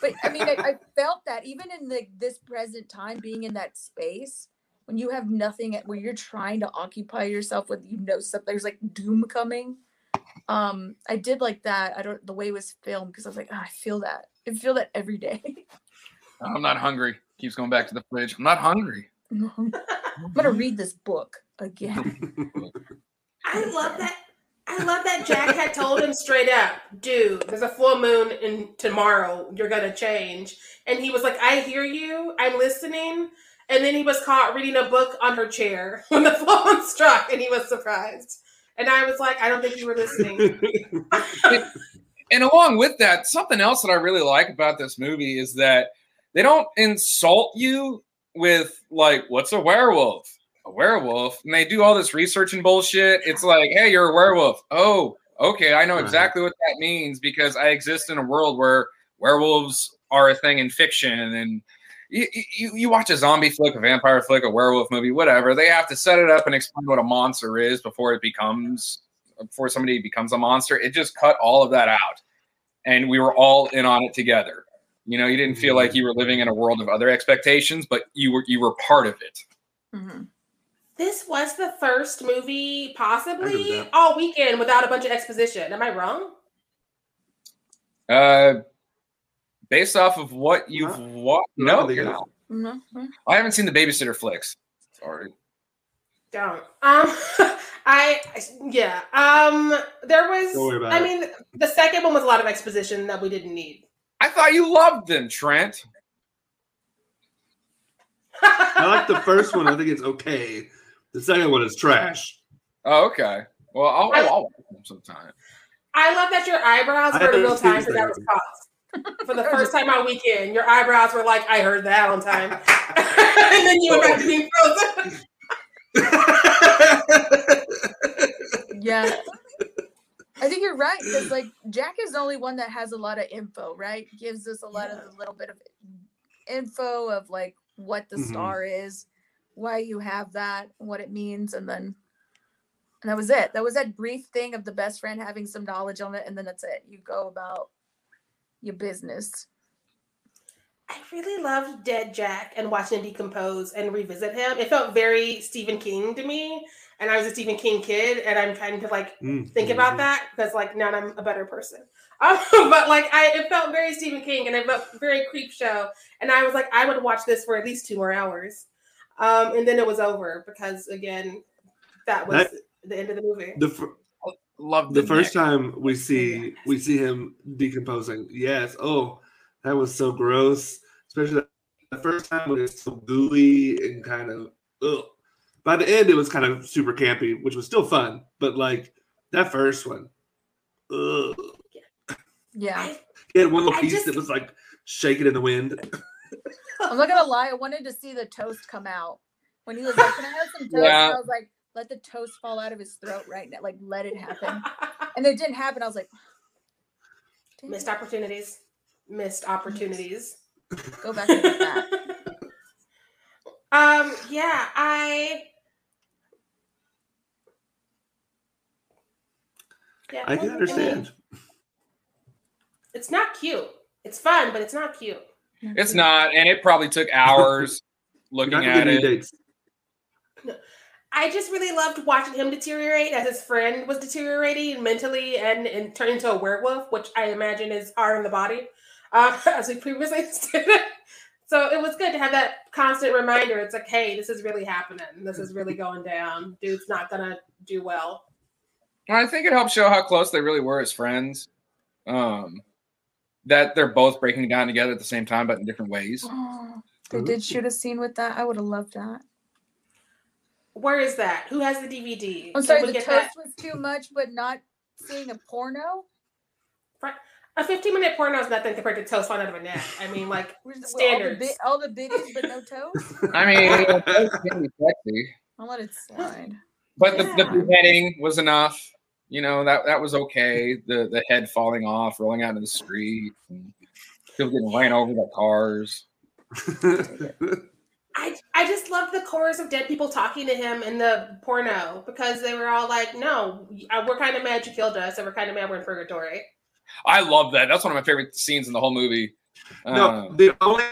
But I mean, I, I felt that even in the, this present time, being in that space, when you have nothing, where you're trying to occupy yourself with, you know, stuff, there's like doom coming um i did like that. I don't the way it was filmed because i was like oh, i feel that. I feel that every day. I'm not hungry. Keeps going back to the fridge. I'm not hungry. I'm gonna read this book again. I love that. I love that jack had told him straight up dude there's a full moon in tomorrow. You're gonna change. And he was like i hear you. I'm listening. And then he was caught reading a book on her chair when the full moon struck and he was surprised and I was like, I don't think you were listening. and, and along with that, something else that I really like about this movie is that they don't insult you with like, what's a werewolf? A werewolf. And they do all this research and bullshit. It's like, hey, you're a werewolf. Oh, okay. I know exactly what that means because I exist in a world where werewolves are a thing in fiction and you, you, you watch a zombie flick, a vampire flick, a werewolf movie, whatever. They have to set it up and explain what a monster is before it becomes before somebody becomes a monster. It just cut all of that out, and we were all in on it together. You know, you didn't feel like you were living in a world of other expectations, but you were you were part of it. Mm-hmm. This was the first movie, possibly all weekend, without a bunch of exposition. Am I wrong? Uh, based off of what you've watched. No, you're not. Mm-hmm. I haven't seen the babysitter flicks. Sorry. Don't. Um, I yeah. Um, there was. I mean, the second one was a lot of exposition that we didn't need. I thought you loved them, Trent. I like the first one. I think it's okay. The second one is trash. Oh, okay. Well, I'll, I, I'll watch them sometime. I love that your eyebrows were in real time because that was cost for the first time on weekend, your eyebrows were like, I heard that on time. and then you were back to being frozen. yeah. I think you're right because like Jack is the only one that has a lot of info, right? Gives us a lot yeah. of a little bit of info of like what the mm-hmm. star is, why you have that, what it means, and then and that was it. That was that brief thing of the best friend having some knowledge on it, and then that's it. You go about your business. I really loved Dead Jack and watching him decompose and revisit him. It felt very Stephen King to me. And I was a Stephen King kid, and I'm trying to like Mm, think about mhm. that because like now I'm a better person. Um, but like I, it felt very Stephen King, and it felt very Creepshow. And I was like, I would watch this for at least two more hours. Um, and then it was over because again, that was That- the end of the movie. The fir- Love the the, first neck. time we see we see him decomposing. Yes. Oh, that was so gross. Especially the first time when it's so gooey and kind of. Ugh. By the end, it was kind of super campy, which was still fun. But like that first one, ugh. Yeah. I, He had one little I piece just- that was like shaking in the wind. I'm not gonna lie, I wanted to see the toast come out. When he was like, Can I have some toast? Yeah. I was like, let the toast fall out of his throat right now. Like let it happen. And it didn't happen. I was like, "Damn missed opportunities. Missed opportunities. go back and get that. um. Yeah. I. Yeah, I can mean, understand. it's not cute. It's fun, but it's not cute. It's not, and it probably took hours looking at it. dates. I just really loved watching him deteriorate as his friend was deteriorating mentally and, and turn into a werewolf, which I imagine is hard on the body, uh, as we previously stated. So it was good to have that constant reminder. It's like, hey, this is really happening. This is really going down. Dude's not gonna do well. I think it helps show how close they really were as friends. Um, that they're both breaking down together at the same time, but in different ways. Oh, they did shoot a scene with that. I would have loved that. Where is that? Who has the DVD? I'm sorry, the get toast that? was too much, but not seeing a porno. A 15 minute porno is nothing compared to toast falling out of a neck. I mean, like Where's the- Standards. All the, bit, all the biddies, but no toast. I mean, it can be sexy, I'll let it slide. but the, the Yeah. beheading was enough. You know that that was okay. The the head falling off, rolling out into the street, and people getting ran over by cars. I I just love the chorus of dead people talking to him in the porno because they were all like, "No, uh, we're kind of mad you killed us, and we're kind of mad we're in purgatory." I love that. That's one of my favorite scenes in the whole movie. no, Uh, the only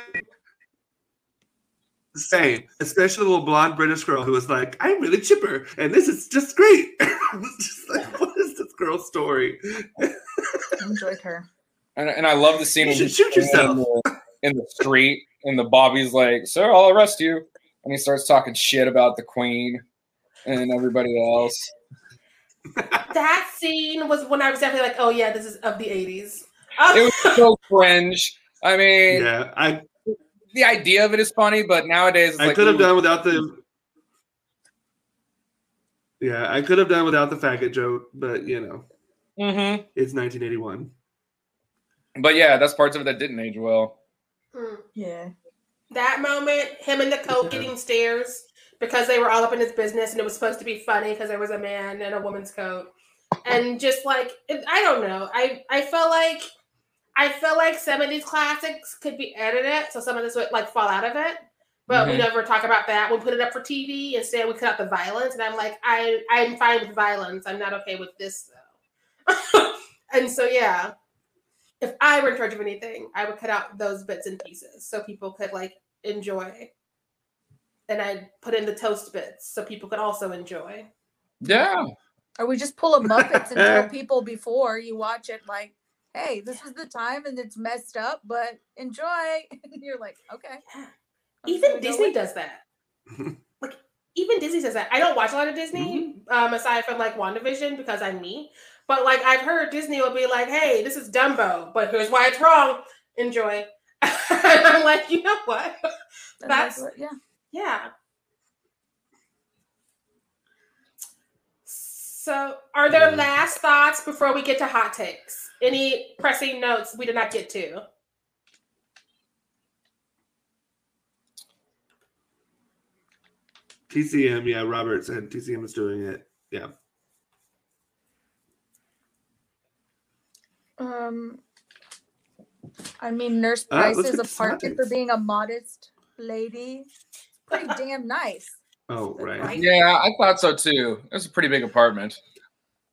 same, especially the little blonde British girl who was like, "I'm really chipper, and this is just great." I was just like, "What is this girl's story?" I enjoyed her. and, and I love the scene You when should shoot yourself. in the, in the street, and the Bobby's like, "Sir, I'll arrest you," and he starts talking shit about the Queen and everybody else. That scene was when I was definitely like, "Oh yeah, this is of the '80s." It was so cringe. I mean, Yeah, I the idea of it is funny, but nowadays it's I like could have ooh, done without the. Yeah, I could have done without the faggot joke, but you know, mhm. it's 1981. But yeah, that's parts of it that didn't age well. Hmm. Yeah. that moment, him and the coat Yeah. getting stares because they were all up in his business, and it was supposed to be funny because there was a man in a woman's coat, and just like I don't know, I I felt like I felt like some of these classics could be edited, so some of this would like fall out of it. But we Mhm. never talk about that. We put it up for TV. Instead, we cut out the violence, and I'm like, I I'm fine with violence. I'm not okay with this though. and so yeah, if I were in charge of anything, I would cut out those bits and pieces so people could like enjoy. And I'd put in the toast bits so people could also enjoy. Yeah. Or we just pull a Muppets and tell people before you watch it, like, hey, this is the time and it's messed up, but enjoy. And you're like, okay. Yeah. Even Disney with it. does that. like even Disney says that. I don't watch a lot of Disney, um, aside from like WandaVision because I'm me. But like I've heard Disney will be like, "Hey, this is Dumbo, but here's why it's wrong. Enjoy." and I'm like, you know what? And That's yeah. yeah. So, are there Yeah. last thoughts before we get to hot takes? Any pressing notes we did not get to? TCM, yeah, Robert said TCM is doing it. Yeah. Um, I mean, Nurse Uh, Price let's is a to part for being a modest lady. Pretty damn nice. Oh, right. Right. Yeah, I thought so too. It was a pretty big apartment.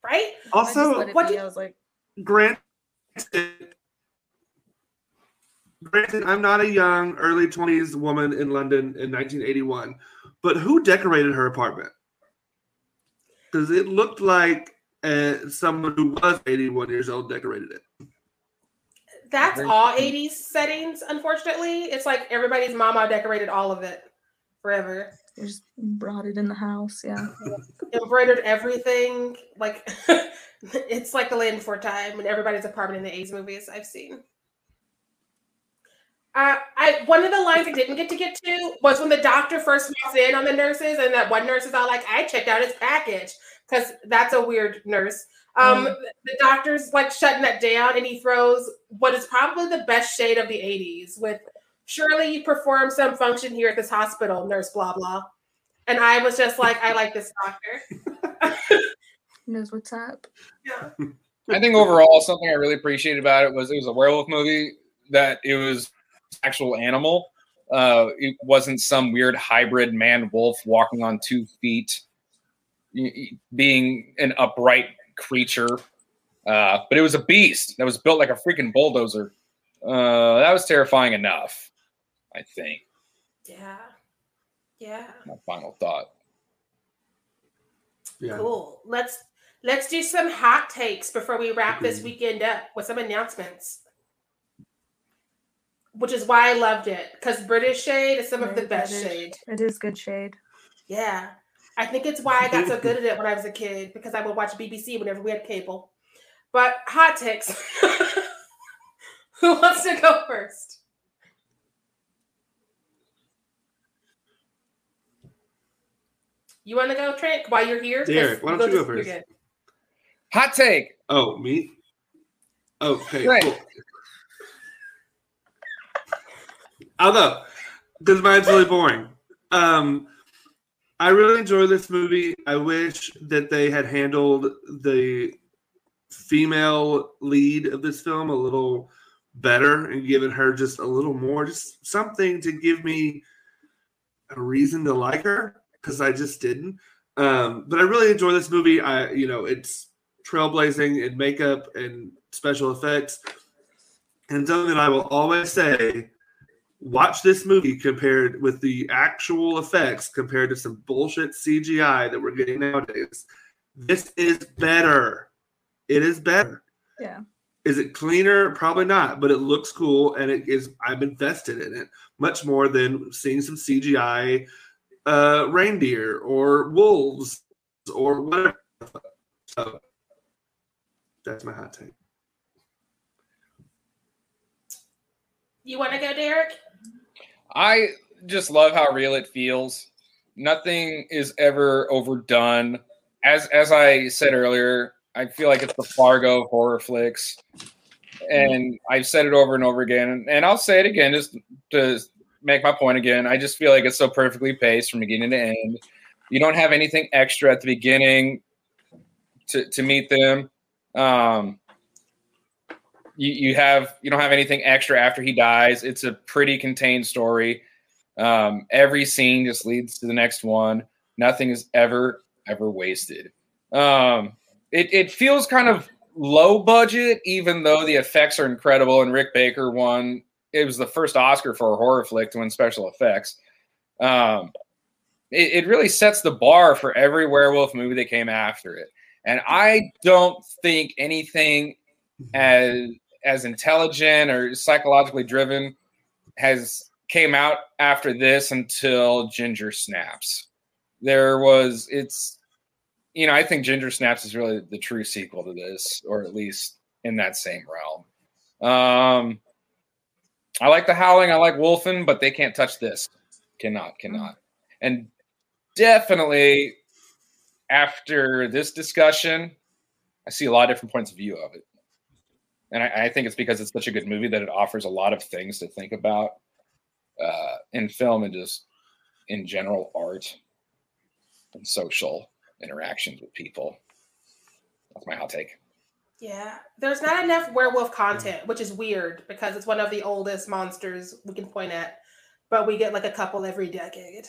Right? Also, let what be. do- I was like, Grant, granted, I'm not a young, early 20s woman in London in 1981, but who decorated her apartment? Because it looked like uh, someone who was 81 years old decorated it. That's all 80s settings, unfortunately. It's like everybody's mama decorated all of it forever. They just brought it in the house. Yeah. Embroidered everything. Like it's like the land before time and everybody's apartment in the 80s movies I've seen. Uh, I one of the lines I didn't get to get to was when the doctor first walks in on the nurses, and that one nurse is all like, "I checked out his package," because that's a weird nurse. Um, mm. The doctor's like shutting that down, and he throws what is probably the best shade of the '80s with "Surely you perform some function here at this hospital, nurse." Blah blah. And I was just like, I like this doctor. knows what's up. Yeah. I think overall, something I really appreciated about it was it was a werewolf movie that it was actual animal. Uh, it wasn't some weird hybrid man wolf walking on two feet, being an upright creature. Uh, but it was a beast that was built like a freaking bulldozer. Uh, that was terrifying enough, I think. Yeah. Yeah. My final thought. Yeah. Cool. Let's let's do some hot takes before we wrap this mm-hmm. weekend up with some announcements which is why I loved it because British shade is some of the best British. shade. It is good shade. Yeah, I think it's why I got so good at it when I was a kid because I would watch BBC whenever we had cable. But hot takes. Who wants to go first? You want to go, Trent? While you're here, Derek, why don't you go first? Hot take. Oh, me. Okay. Right. Cool. I'll go because mine's really boring. Um, I really enjoy this movie. I wish that they had handled the female lead of this film a little better and given her just a little more, just something to give me a reason to like her because I just didn't. Um, but I really enjoy this movie. I, you know, it's trailblazing in makeup and special effects, and something I will always say watch this movie compared with the actual effects compared to some bullshit CGI that we're getting nowadays. This is better. It is better. Yeah. Is it cleaner? Probably not, but it looks cool and it is I'm invested in it much more than seeing some CGI uh, reindeer or wolves or whatever. So that's my hot take. You want to go, Derek? I just love how real it feels. Nothing is ever overdone. As as I said earlier, I feel like it's the Fargo horror flicks. And I've said it over and over again, and I'll say it again just to make my point again. I just feel like it's so perfectly paced from beginning to end. You don't have anything extra at the beginning to, to meet them. Um, you, you have you don't have anything extra after he dies. It's a pretty contained story. Um, every scene just leads to the next one. Nothing is ever ever wasted. Um, it it feels kind of low budget, even though the effects are incredible. And Rick Baker won. It was the first Oscar for a horror flick to win special effects. Um, it, it really sets the bar for every werewolf movie that came after it. And I don't think anything as as intelligent or psychologically driven has came out after this until Ginger Snaps. There was it's you know, I think Ginger Snaps is really the true sequel to this, or at least in that same realm. Um I like the howling, I like Wolfen, but they can't touch this. Cannot, cannot. And definitely after this discussion, I see a lot of different points of view of it and I, I, think it's because it's such a good movie that it offers a lot of things to think about uh, in film and just in general art and social interactions with people. That's my hot take. Yeah, there's not enough werewolf content, which is weird because it's one of the oldest monsters we can point at, but we get like a couple every decade.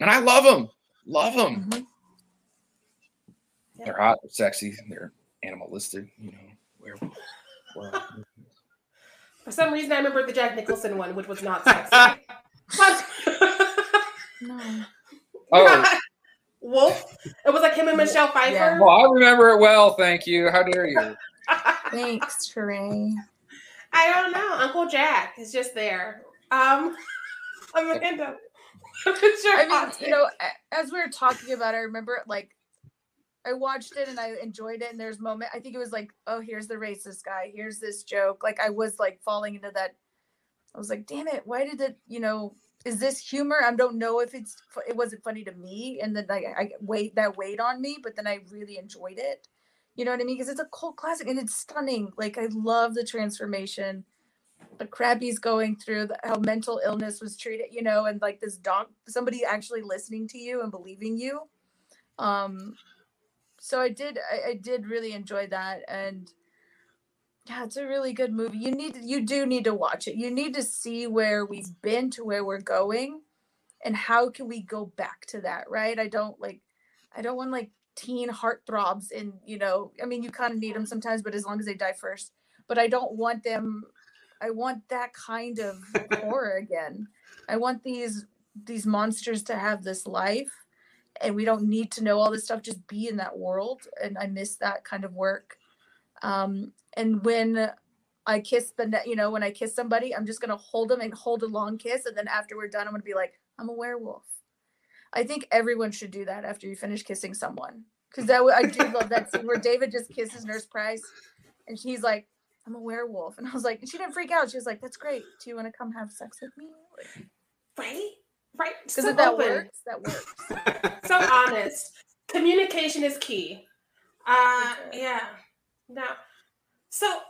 And I love them. Love them. Mm-hmm. Yeah. They're hot, they're sexy, they're animalistic, you know, werewolf. For some reason, I remember the Jack Nicholson one, which was not sexy. But- No. Oh, Wolf. It was like him and Michelle Pfeiffer. Yeah. well, I remember it well. Thank you. How dare you? Thanks, Trey. I don't know. Uncle Jack is just there. Um, Amanda. what's your I mean, hot you know, as we were talking about, I remember like I watched it and I enjoyed it. And there's moment I think it was like, oh, here's the racist guy. Here's this joke. Like I was like falling into that. I was like, damn it, why did it? You know, is this humor? I don't know if it's it wasn't funny to me, and then like I wait that weighed on me, but then I really enjoyed it. You know what I mean? Because it's a cult classic and it's stunning. Like I love the transformation crap he's going through, the, how mental illness was treated, you know, and like this dog, somebody actually listening to you and believing you. Um, so I did, I, I did really enjoy that, and yeah, it's a really good movie. You need, you do need to watch it. You need to see where we've been to where we're going, and how can we go back to that, right? I don't like, I don't want like teen heartthrobs in, you know, I mean, you kind of need them sometimes, but as long as they die first. But I don't want them I want that kind of horror again. I want these these monsters to have this life and we don't need to know all this stuff just be in that world and I miss that kind of work. Um and when I kiss the ne- you know when I kiss somebody I'm just going to hold them and hold a long kiss and then after we're done I'm going to be like I'm a werewolf. I think everyone should do that after you finish kissing someone cuz that I do love that scene where David just kisses Nurse Price and she's like I'm a werewolf. And I was like, she didn't freak out. She was like, that's great. Do you want to come have sex with me? right? Right. Because So if that open. works, that works. So honest. Communication is key. Uh, For sure. yeah. No. So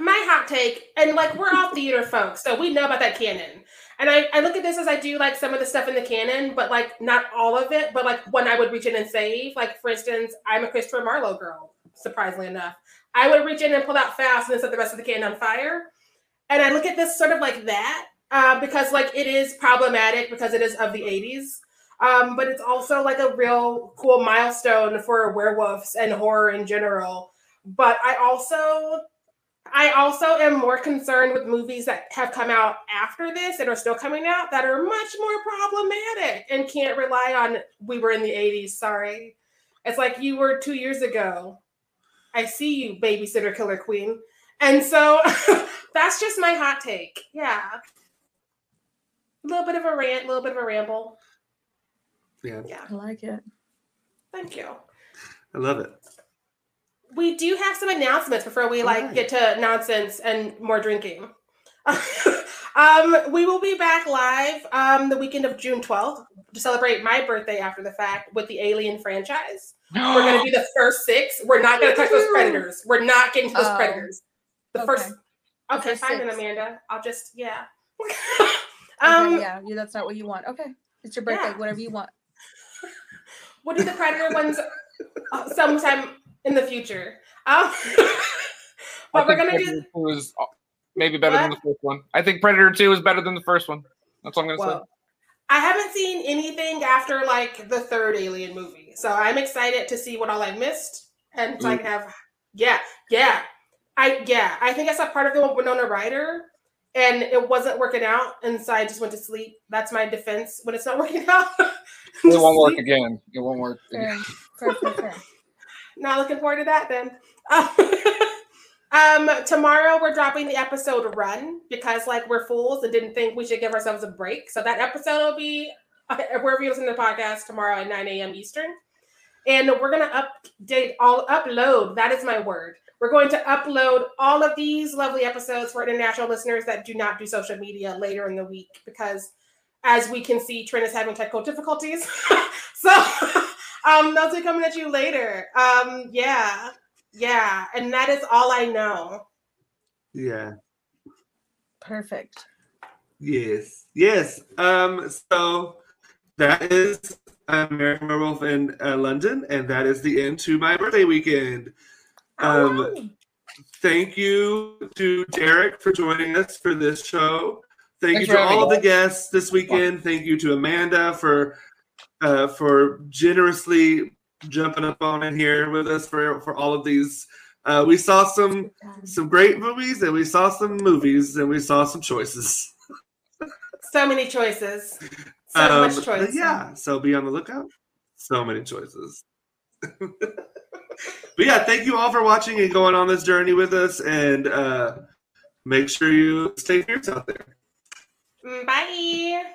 my hot take, and like we're all theater folks, so we know about that canon. And I, I look at this as I do like some of the stuff in the canon, but like not all of it, but like when I would reach in and save, like for instance, I'm a Christopher Marlowe girl, surprisingly enough. I would reach in and pull out fast and then set the rest of the canon on fire. And I look at this sort of like that, uh, because like it is problematic because it is of the 80s. Um, but it's also like a real cool milestone for werewolves and horror in general. But I also I also am more concerned with movies that have come out after this and are still coming out that are much more problematic and can't rely on we were in the 80s, sorry. It's like you were 2 years ago. I see you, babysitter killer queen. And so that's just my hot take. Yeah. A little bit of a rant, a little bit of a ramble. Yeah, Yeah. I like it. Thank you. I love it. We do have some announcements before we like Alright. get to nonsense and more drinking. um, we will be back live um, the weekend of June 12th to celebrate my birthday after the fact with the Alien franchise. We're going to be the first six. We're not going to touch those predators. We're not getting to those Oh, predators. The okay. first. The Okay, first fine then. Amanda. I'll just yeah. Okay, um, yeah, yeah, that's not what you want. Okay. It's your birthday, Yeah. whatever you want. We'll do the predator ones uh, sometime in the future. Um, but we're gonna do. Predator 2 is uh, maybe better than the first one. I think Predator 2 is better than the first one. That's what I'm gonna say. I haven't seen anything after like the third Alien movie, so I'm excited to see what all I missed, and so I have. Yeah, yeah, I yeah, I think I saw part of the one with Winona Ryder, and it wasn't working out, and so I just went to sleep. That's my defense when it's not working out. It won't work again. It won't work. Again. Fair, fair, fair, fair. Not looking forward to that then. um, tomorrow we're dropping the episode Run because like we're fools and didn't think we should give ourselves a break. So that episode will be wherever you listen to the podcast tomorrow at 9 a.m. Eastern. And we're gonna update all upload. That is my word. We're going to upload all of these lovely episodes for international listeners that do not do social media later in the week because as we can see, Trent is having technical difficulties. so um those are coming at you later. Um yeah. Yeah. And that is all I know. Yeah. Perfect. Yes. Yes. Um, so that is American Werewolf in uh, London, and that is the end to my birthday weekend. Um, Thank you to Derek for joining us for this show. Thank Thanks you to all the guests this weekend. Thank you to Amanda for uh, for generously jumping up on in here with us for for all of these Uh, we saw some some great movies, and we saw some movies, and we saw some choices. So many choices. So Um, much choice. Yeah, so be on the lookout. So many choices. but yeah, thank you all for watching and going on this journey with us, and uh, make sure you stay fierce out there. Bye.